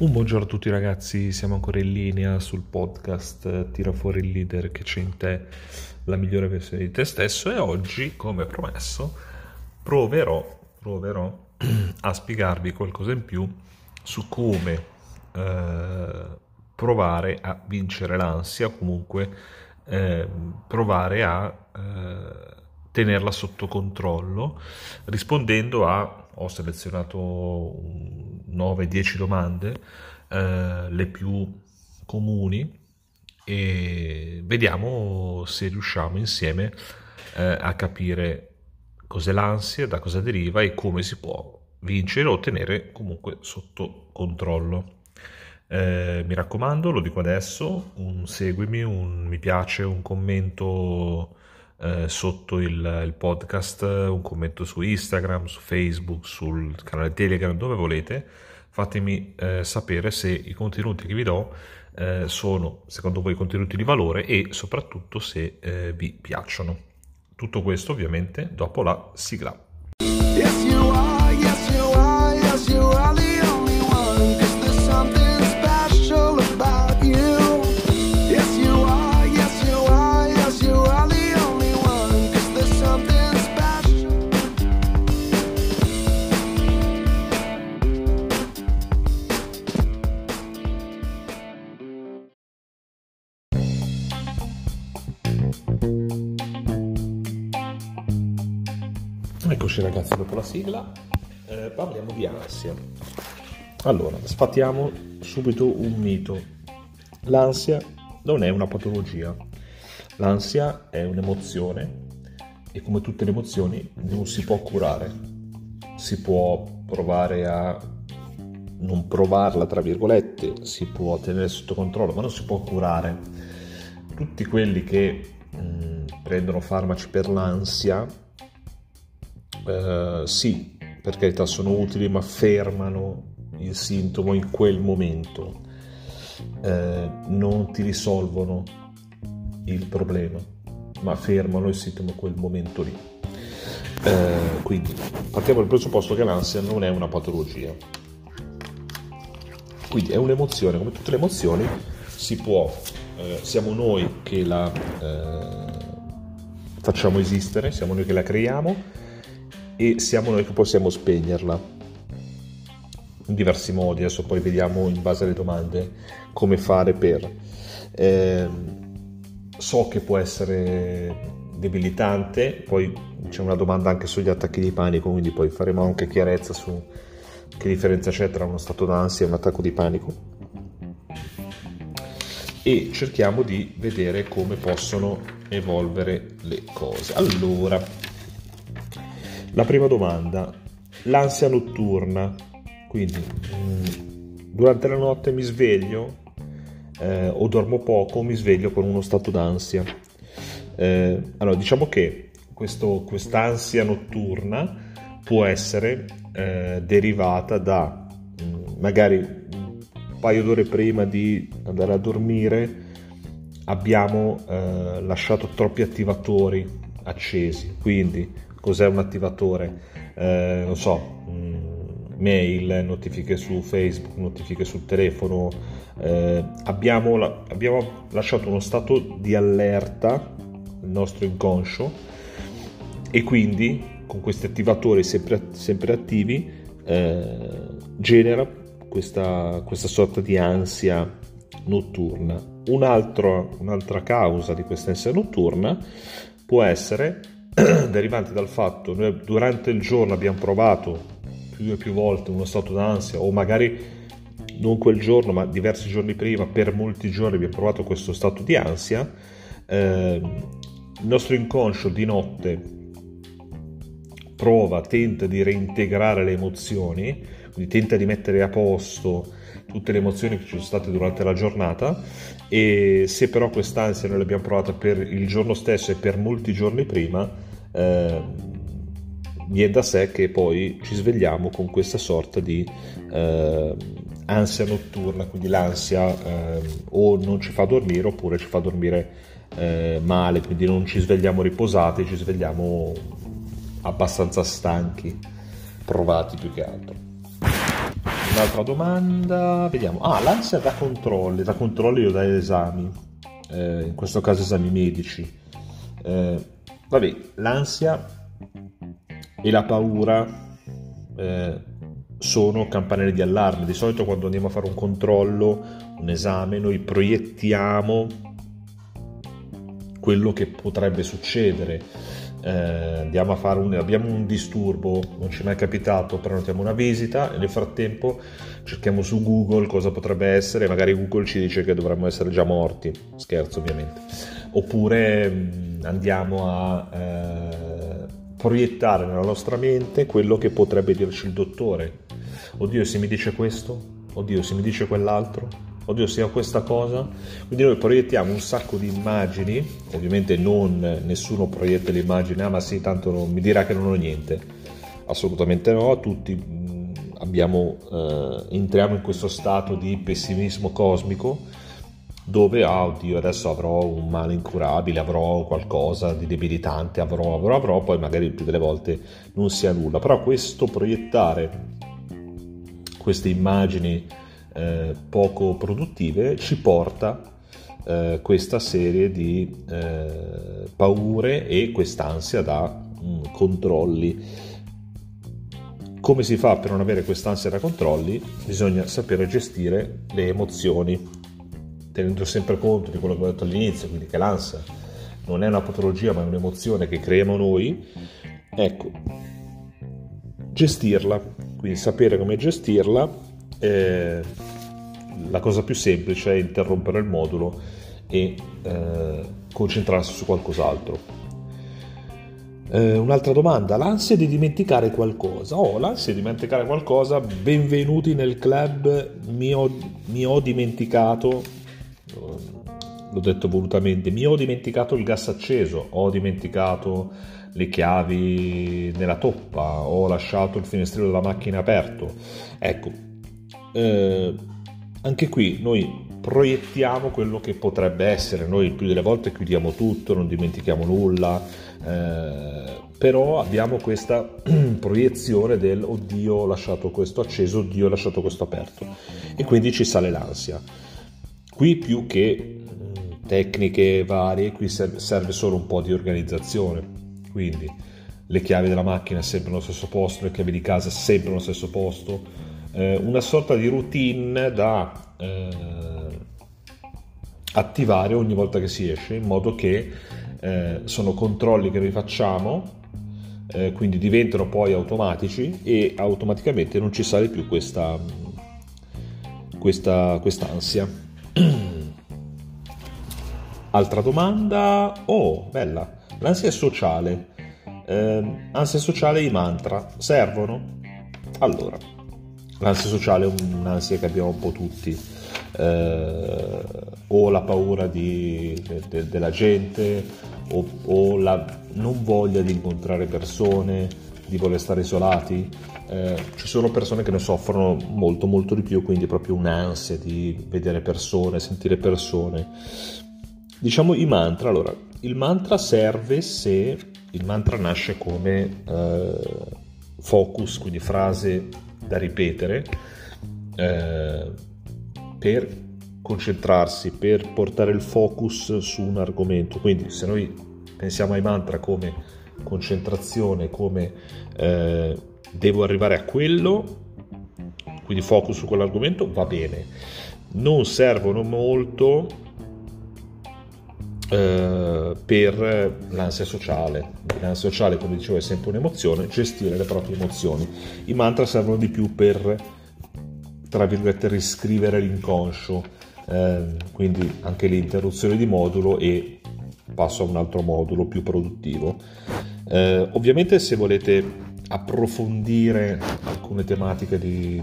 Un buongiorno a tutti ragazzi, siamo ancora in linea sul podcast Tira fuori il leader che c'è in te, la migliore versione di te stesso. E oggi, come promesso, proverò, proverò a spiegarvi qualcosa in più su come eh, provare a vincere l'ansia, comunque eh, provare a eh, tenerla sotto controllo rispondendo a ho selezionato 9-10 domande, eh, le più comuni, e vediamo se riusciamo insieme eh, a capire cos'è l'ansia, da cosa deriva e come si può vincere o tenere comunque sotto controllo. Eh, mi raccomando, lo dico adesso, un seguimi, un mi piace, un commento eh, sotto il, il, podcast, un commento su Instagram, su Facebook, sul canale Telegram, dove volete. Fatemi eh, sapere se i contenuti che vi do eh, sono secondo voi contenuti di valore e soprattutto se eh, vi piacciono. Tutto questo ovviamente dopo la sigla. Eccoci ragazzi dopo la sigla, eh, parliamo di ansia. Allora, sfatiamo subito un mito. L'ansia non è una patologia, l'ansia è un'emozione e come tutte le emozioni non si può curare. Si può provare a non provarla, tra virgolette, si può tenere sotto controllo, ma non si può curare. Tutti quelli che mh, mm, prendono farmaci per l'ansia eh, sì, per carità sono utili, ma fermano il sintomo in quel momento, eh, non ti risolvono il problema, ma fermano il sintomo in quel momento lì. Eh, quindi partiamo dal presupposto che l'ansia non è una patologia. Quindi è un'emozione, come tutte le emozioni, si può, eh, siamo noi che la eh, facciamo esistere, siamo noi che la creiamo e siamo noi che possiamo spegnerla in diversi modi, adesso poi vediamo in base alle domande come fare per... Eh, so che può essere debilitante, poi c'è una domanda anche sugli attacchi di panico, quindi poi faremo anche chiarezza su che differenza c'è tra uno stato d'ansia e un attacco di panico. E cerchiamo di vedere come possono evolvere le cose. Allora, la prima domanda, l'ansia notturna, quindi mm, durante la notte mi sveglio eh, o dormo poco, mi sveglio con uno stato d'ansia. Eh, allora, diciamo che questo, quest'ansia notturna può essere eh, derivata da mm, magari un paio d'ore prima di andare a dormire abbiamo eh, lasciato troppi attivatori accesi, quindi cos'è un attivatore, eh, non so, mm, mail, notifiche su Facebook, notifiche sul telefono, eh, abbiamo, abbiamo lasciato uno stato di allerta nel nostro inconscio e quindi con questi attivatori sempre, sempre attivi eh, genera questa, questa sorta di ansia notturna. Un altro, un'altra causa di questa ansia notturna può essere derivante dal fatto noi durante il giorno abbiamo provato più e più volte uno stato d'ansia o magari non quel giorno ma diversi giorni prima per molti giorni abbiamo provato questo stato di ansia eh, il nostro inconscio di notte prova, tenta di reintegrare le emozioni quindi tenta di mettere a posto tutte le emozioni che ci sono state durante la giornata e se però quest'ansia noi l'abbiamo provata per il giorno stesso e per molti giorni prima eh, viene da sé che poi ci svegliamo con questa sorta di eh, ansia notturna, quindi l'ansia eh, o non ci fa dormire oppure ci fa dormire eh, male, quindi non ci svegliamo riposati, ci svegliamo abbastanza stanchi, provati più che altro. Un'altra domanda, vediamo. Ah, l'ansia da controlli, da controlli o da esami, eh, in questo caso esami medici. Eh, vabbè, l'ansia e la paura eh, sono campanelli di allarme. Di solito quando andiamo a fare un controllo, un esame, noi proiettiamo quello che potrebbe succedere. Eh, un, abbiamo un disturbo, non ci è mai capitato, prenotiamo una visita e nel frattempo cerchiamo su Google cosa potrebbe essere, magari Google ci dice che dovremmo essere già morti, scherzo ovviamente, oppure mh, andiamo a eh, proiettare nella nostra mente quello che potrebbe dirci il dottore. Oddio, se mi dice questo, oddio, se mi dice quell'altro, oddio sia questa cosa. Quindi noi proiettiamo un sacco di immagini ovviamente non nessuno proietta l'immagine ah ma sì tanto non, mi dirà che non ho niente. Assolutamente no tutti mh, abbiamo, eh, entriamo in questo stato di pessimismo cosmico dove ah oddio adesso avrò un male incurabile avrò qualcosa di debilitante avrò avrò avrò poi magari più delle volte non sia nulla. Però questo proiettare queste immagini eh, poco produttive ci porta eh, questa serie di eh, paure e quest'ansia da mm, controlli. Come si fa per non avere quest'ansia da controlli? Bisogna sapere gestire le emozioni, tenendo sempre conto di quello che ho detto all'inizio, quindi che l'ansia non è una patologia ma è un'emozione che creiamo noi. Ecco, gestirla, quindi sapere come gestirla eh, la cosa più semplice è interrompere il modulo e eh, concentrarsi su qualcos'altro. Eh, un'altra domanda, l'ansia di dimenticare qualcosa. Oh, l'ansia di dimenticare qualcosa, benvenuti nel club, mi ho, mi ho dimenticato, l'ho detto volutamente, mi ho dimenticato il gas acceso, ho dimenticato le chiavi nella toppa, ho lasciato il finestrino della macchina aperto. Ecco, eh, anche qui noi proiettiamo quello che potrebbe essere, noi più delle volte chiudiamo tutto, non dimentichiamo nulla, eh, però abbiamo questa proiezione del oddio ho lasciato questo acceso, oddio ho lasciato questo aperto e quindi ci sale l'ansia. Qui più che mm, tecniche varie, qui serve solo un po' di organizzazione, quindi le chiavi della macchina sempre allo stesso posto, le chiavi di casa sempre allo stesso posto, eh, una sorta di routine da eh, attivare ogni volta che si esce, in modo che eh, sono controlli che noi facciamo, eh, quindi diventano poi automatici e automaticamente non ci sale più questa, questa quest'ansia. Altra domanda, oh, bella, l'ansia sociale. Eh, ansia sociale e i mantra servono? Allora, L'ansia sociale è un'ansia che abbiamo un po' tutti, eh, o la paura di, de, de, della gente, o, o, la non voglia di incontrare persone, di voler stare isolati. Eh, ci sono persone che ne soffrono molto molto di più, quindi proprio un'ansia di vedere persone, sentire persone. Diciamo i mantra, allora, il mantra serve se il mantra nasce come eh, focus, quindi frase da ripetere eh, per concentrarsi, per portare il focus su un argomento. Quindi se noi pensiamo ai mantra come concentrazione, come eh, devo arrivare a quello, quindi focus su quell'argomento, va bene. Non servono molto eh, per l'ansia sociale. L'ansia sociale, come dicevo, è sempre un'emozione, gestire le proprie emozioni. I mantra servono di più per, tra virgolette, riscrivere l'inconscio, eh, quindi anche l'interruzione di modulo e passo a un altro modulo più produttivo. Eh, ovviamente se volete approfondire alcune tematiche di,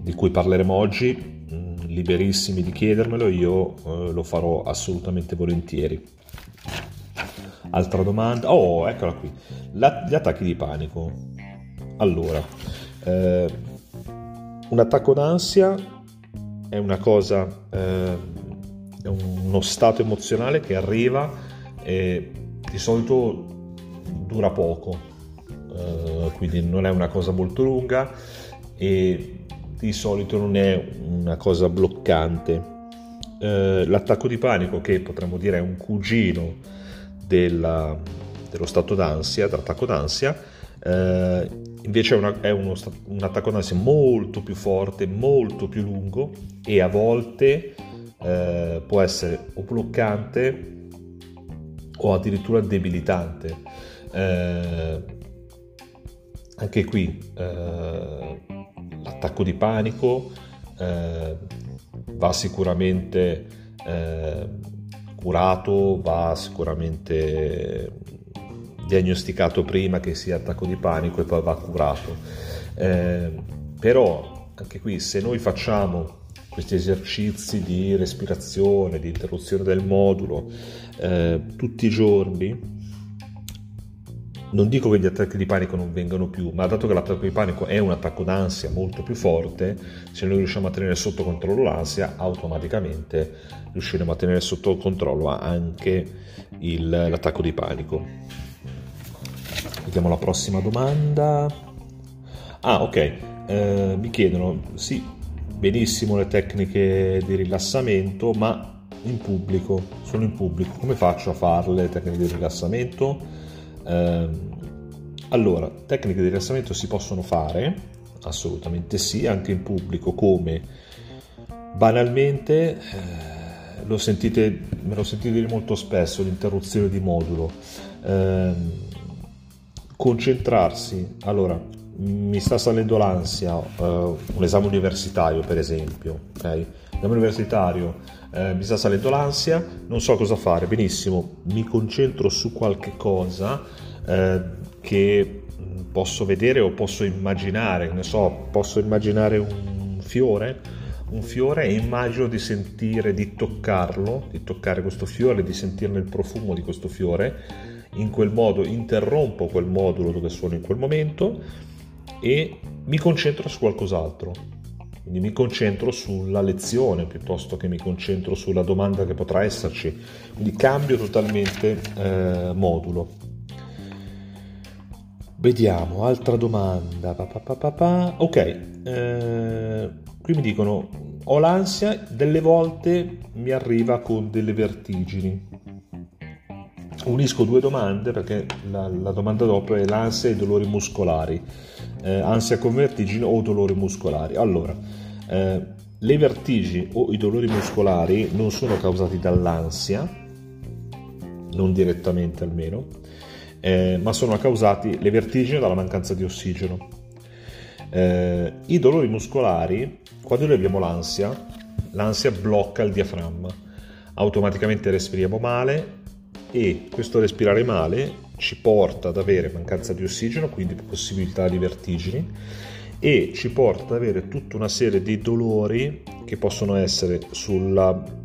di cui parleremo oggi, liberissimi di chiedermelo, io eh, lo farò assolutamente volentieri. Altra domanda? Oh, eccola qui. La, gli attacchi di panico. Allora, eh, un attacco d'ansia è una cosa, eh, è uno stato emozionale che arriva e di solito dura poco, eh, quindi non è una cosa molto lunga e di solito non è una cosa bloccante. Eh, l'attacco di panico, che potremmo dire è un cugino della, dello stato d'ansia, dell'attacco d'ansia, eh, invece è, una, è uno, un attacco d'ansia molto più forte, molto più lungo e a volte eh, può essere o bloccante o addirittura debilitante. Eh, anche qui eh, l'attacco di panico eh, va sicuramente eh, curato, va sicuramente diagnosticato prima che sia attacco di panico e poi va curato. Eh, però anche qui se noi facciamo questi esercizi di respirazione, di interruzione del modulo eh, tutti i giorni, non dico che gli attacchi di panico non vengano più, ma dato che l'attacco di panico è un attacco d'ansia molto più forte, se noi riusciamo a tenere sotto controllo l'ansia, automaticamente riusciremo a tenere sotto controllo anche il, l'attacco di panico. Vediamo la prossima domanda. Ah, ok. Eh, mi chiedono, sì, benissimo le tecniche di rilassamento, ma in pubblico, sono in pubblico, come faccio a farle le tecniche di rilassamento? Eh, allora, tecniche di rilassamento si possono fare, assolutamente sì, anche in pubblico, come banalmente, eh, lo sentite, me lo sentite dire molto spesso, l'interruzione di modulo. Eh, concentrarsi, allora, mi sta salendo l'ansia, uh, un esame universitario per esempio, ok? Esame universitario, uh, mi sta salendo l'ansia, non so cosa fare, benissimo, mi concentro su qualche cosa uh, che posso vedere o posso immaginare, ne so, posso immaginare un fiore, un fiore e immagino di sentire, di toccarlo, di toccare questo fiore, di sentirne il profumo di questo fiore, in quel modo interrompo quel modulo dove sono in quel momento e mi concentro su qualcos'altro. Quindi mi concentro sulla lezione piuttosto che mi concentro sulla domanda che potrà esserci. Quindi cambio totalmente eh, modulo. Vediamo, altra domanda. Pa, pa, pa, ok, eh, qui mi dicono, ho l'ansia, delle volte mi arriva con delle vertigini unisco due domande perché la, la, domanda dopo è l'ansia e i dolori muscolari, eh, ansia con vertigine o dolori muscolari. Allora, eh, le vertigini o i dolori muscolari non sono causati dall'ansia, non direttamente almeno, eh, ma sono causati le vertigini dalla mancanza di ossigeno. Eh, I dolori muscolari, quando noi abbiamo l'ansia, l'ansia blocca il diaframma, automaticamente respiriamo male, e questo respirare male ci porta ad avere mancanza di ossigeno, quindi possibilità di vertigini e ci porta ad avere tutta una serie di dolori che possono essere sul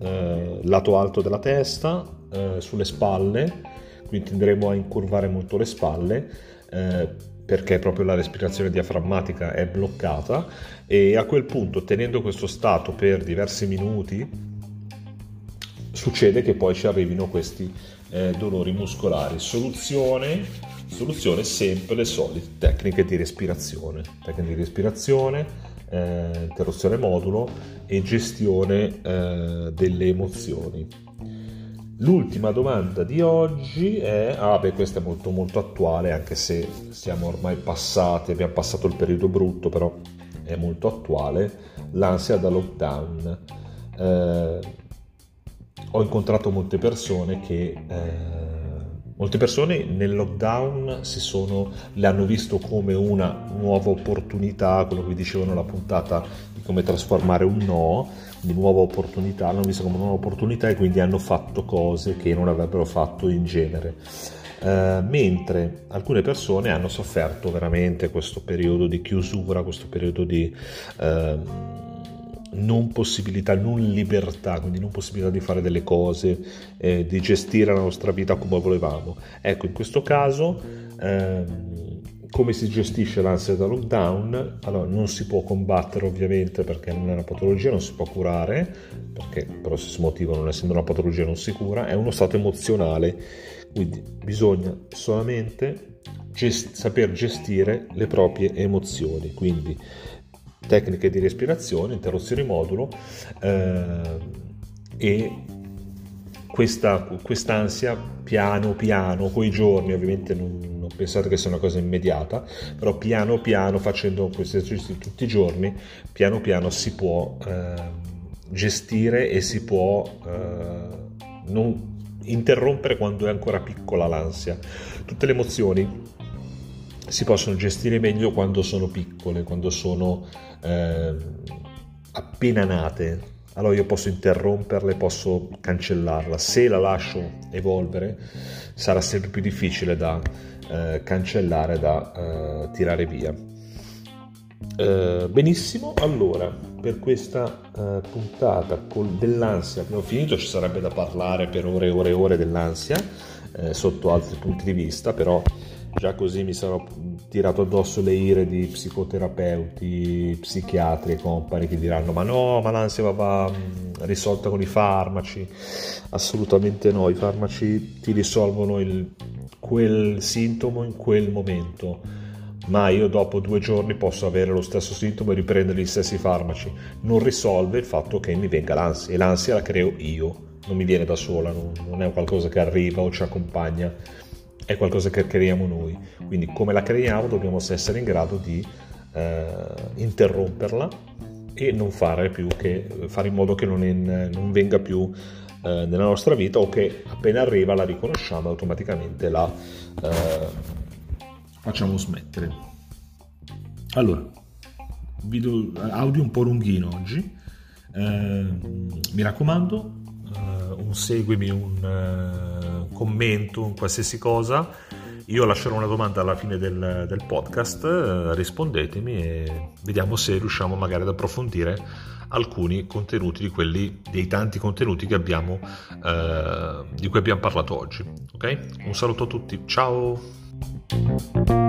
eh, lato alto della testa, eh, sulle spalle, quindi tenderemo a incurvare molto le spalle eh, perché proprio la respirazione diaframmatica è bloccata e a quel punto tenendo questo stato per diversi minuti succede che poi ci arrivino questi eh, dolori muscolari. Soluzione, soluzione sempre le solite tecniche di respirazione, tecniche di respirazione, eh, interruzione modulo e gestione eh, delle emozioni. L'ultima domanda di oggi è, ah beh questa è molto molto attuale anche se siamo ormai passati, abbiamo passato il periodo brutto però è molto attuale, l'ansia da lockdown. Eh, ho incontrato molte persone che eh, molte persone nel lockdown sono, l'hanno visto come una nuova opportunità, quello che vi dicevano la puntata di come trasformare un no, di nuova opportunità, l'hanno visto come una nuova opportunità e quindi hanno fatto cose che non avrebbero fatto in genere. Uh, mentre alcune persone hanno sofferto veramente questo periodo di chiusura, questo periodo di uh, non possibilità, non libertà, quindi non possibilità di fare delle cose, eh, di gestire la nostra vita come volevamo. Ecco, in questo caso, ehm, come si gestisce l'ansia da lockdown? Allora, non si può combattere ovviamente perché non è una patologia, non si può curare, perché per lo stesso motivo, non essendo una patologia non si cura, è uno stato emozionale, quindi bisogna solamente gest- saper gestire le proprie emozioni, quindi tecniche di respirazione, interruzioni modulo eh, e questa quest'ansia piano piano, coi giorni, ovviamente non, non, pensate che sia una cosa immediata, però piano piano facendo questi esercizi tutti i giorni, piano piano si può eh, gestire e si può eh, non interrompere quando è ancora piccola l'ansia. Tutte le emozioni si possono gestire meglio quando sono piccole, quando sono eh, appena nate. Allora io posso interromperle, posso cancellarla. Se la lascio evolvere sarà sempre più difficile da eh, cancellare, da eh, tirare via. Eh, benissimo, allora per questa uh, puntata dell'ansia abbiamo finito, ci sarebbe da parlare per ore e ore e ore dell'ansia eh, sotto altri punti di vista, però già così mi sarò tirato addosso le ire di psicoterapeuti, psichiatri e compagni che diranno ma no, ma l'ansia va, va mm, risolta con i farmaci, assolutamente no, i farmaci ti risolvono il, quel sintomo in quel momento. Ma io dopo due giorni posso avere lo stesso sintomo e riprendere gli stessi farmaci. Non risolve il fatto che mi venga l'ansia e l'ansia la creo io, non mi viene da sola, non, non è qualcosa che arriva o ci accompagna, è qualcosa che creiamo noi. Quindi come la creiamo dobbiamo essere in grado di eh, interromperla e non fare più che fare in modo che non, in, non venga più eh, nella nostra vita o che appena arriva la riconosciamo automaticamente la eh, facciamo smettere. Allora, video, audio un po' lunghino oggi, eh, mi raccomando, eh, un seguimi, un eh, commento, un qualsiasi cosa. Io lascerò una domanda alla fine del, del podcast, eh, rispondetemi e vediamo se riusciamo magari ad approfondire alcuni contenuti di quelli dei tanti contenuti che abbiamo, eh, di cui abbiamo parlato oggi. Ok? Un saluto a tutti, ciao!